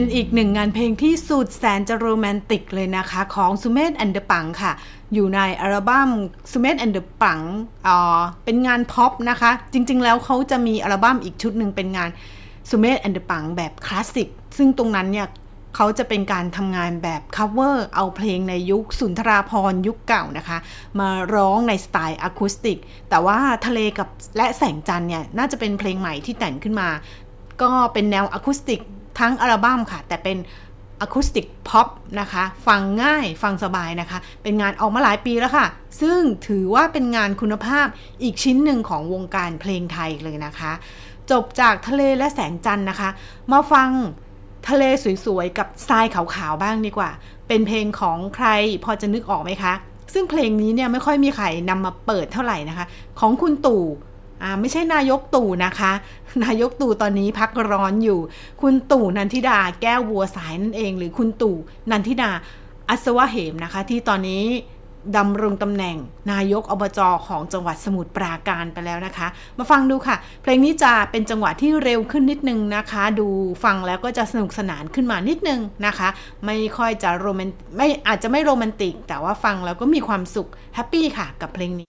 เป็นอีกหนึ่งงานเพลงที่สุดแสนจะโรแมนติกเลยนะคะของสุเมธแอนด์เดอะปั๋งค่ะ อยู่ในอัลบั้มสุเมธแอนด์เดอะปั๋งอ่าเป็นงานพ็อปนะคะ จริง ๆ แล้วเขาจะมีอัลบั้มอีกชุดหนึ่งเป็นงานสุเมธแอนด์เดอะปั๋งแบบคลาสสิกซึ่งตรงนั้นเนี่ยเขาจะเป็นการทำงานแบบ cover เอาเพลงในยุคสุนทราภรณ์ยุคเก่านะคะ มาร้องในสไตล์อะคูสติก แต่ว่าทะเลกับและแสงจันทร์เนี่ย น่าจะเป็นเพลงใหม่ที่แต่งขึ้นมา ก็เป็นแนวอะคูสติก ทั้งอัลบั้มค่ะ แต่เป็นอะคูสติกพ็อปนะคะ ฟังง่ายฟังสบายนะคะ เป็นงานออกมาหลายปีแล้วค่ะ ซึ่งถือว่าเป็นงานคุณภาพอีกชิ้นหนึ่งของวงการเพลงไทยเลยนะคะ จบจากทะเลและแสงจันทร์นะคะ มาฟังทะเลสวยๆ กับทรายขาวๆ บ้างดีกว่า เป็นเพลงของใครพอจะนึกออกไหมคะ ซึ่งเพลงนี้เนี่ยไม่ค่อยมีใครนำมาเปิดเท่าไหร่นะคะ ของคุณตู่ ไม่ใช่นายกตู่นะคะ นายกตู่ตอนนี้พักร้อนอยู่ คุณตู่นันทิดาแก้ววัวสายนั่นเอง หรือคุณตู่นันทิดาอัศวะเหมนะคะ ที่ตอนนี้ดำรงตำแหน่งนายกอบจของจังหวัดสมุทรปราการไปแล้วนะคะ มาฟังดูค่ะ เพลงนี้จะเป็นจังหวะที่เร็วขึ้นนิดนึงนะคะ ดูฟังแล้วก็จะสนุกสนานขึ้นมานิดนึงนะคะ ไม่ค่อยจะโรแมนไม่อาจจะไม่โรแมนติก แต่ว่าฟังแล้วก็มีความสุขhappy ค่ะกับเพลงนี้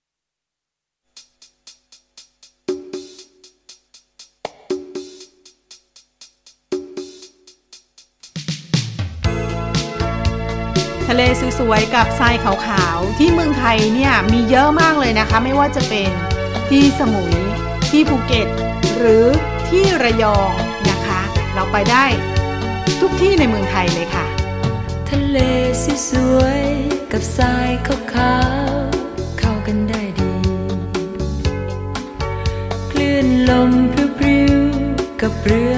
ทะเลสวยๆกับทรายขาวๆ ที่เมืองไทยเนี่ยมีเยอะมากเลยนะคะ ไม่ว่าจะเป็นที่สมุย ที่ภูเก็ต หรือที่ระยองนะคะ เราไปได้ทุกที่ในเมืองไทยเลยค่ะ ทะเลสวยๆกับทรายขาวๆเข้ากันได้ดีคลื่นลมพริ้วๆกับเรือ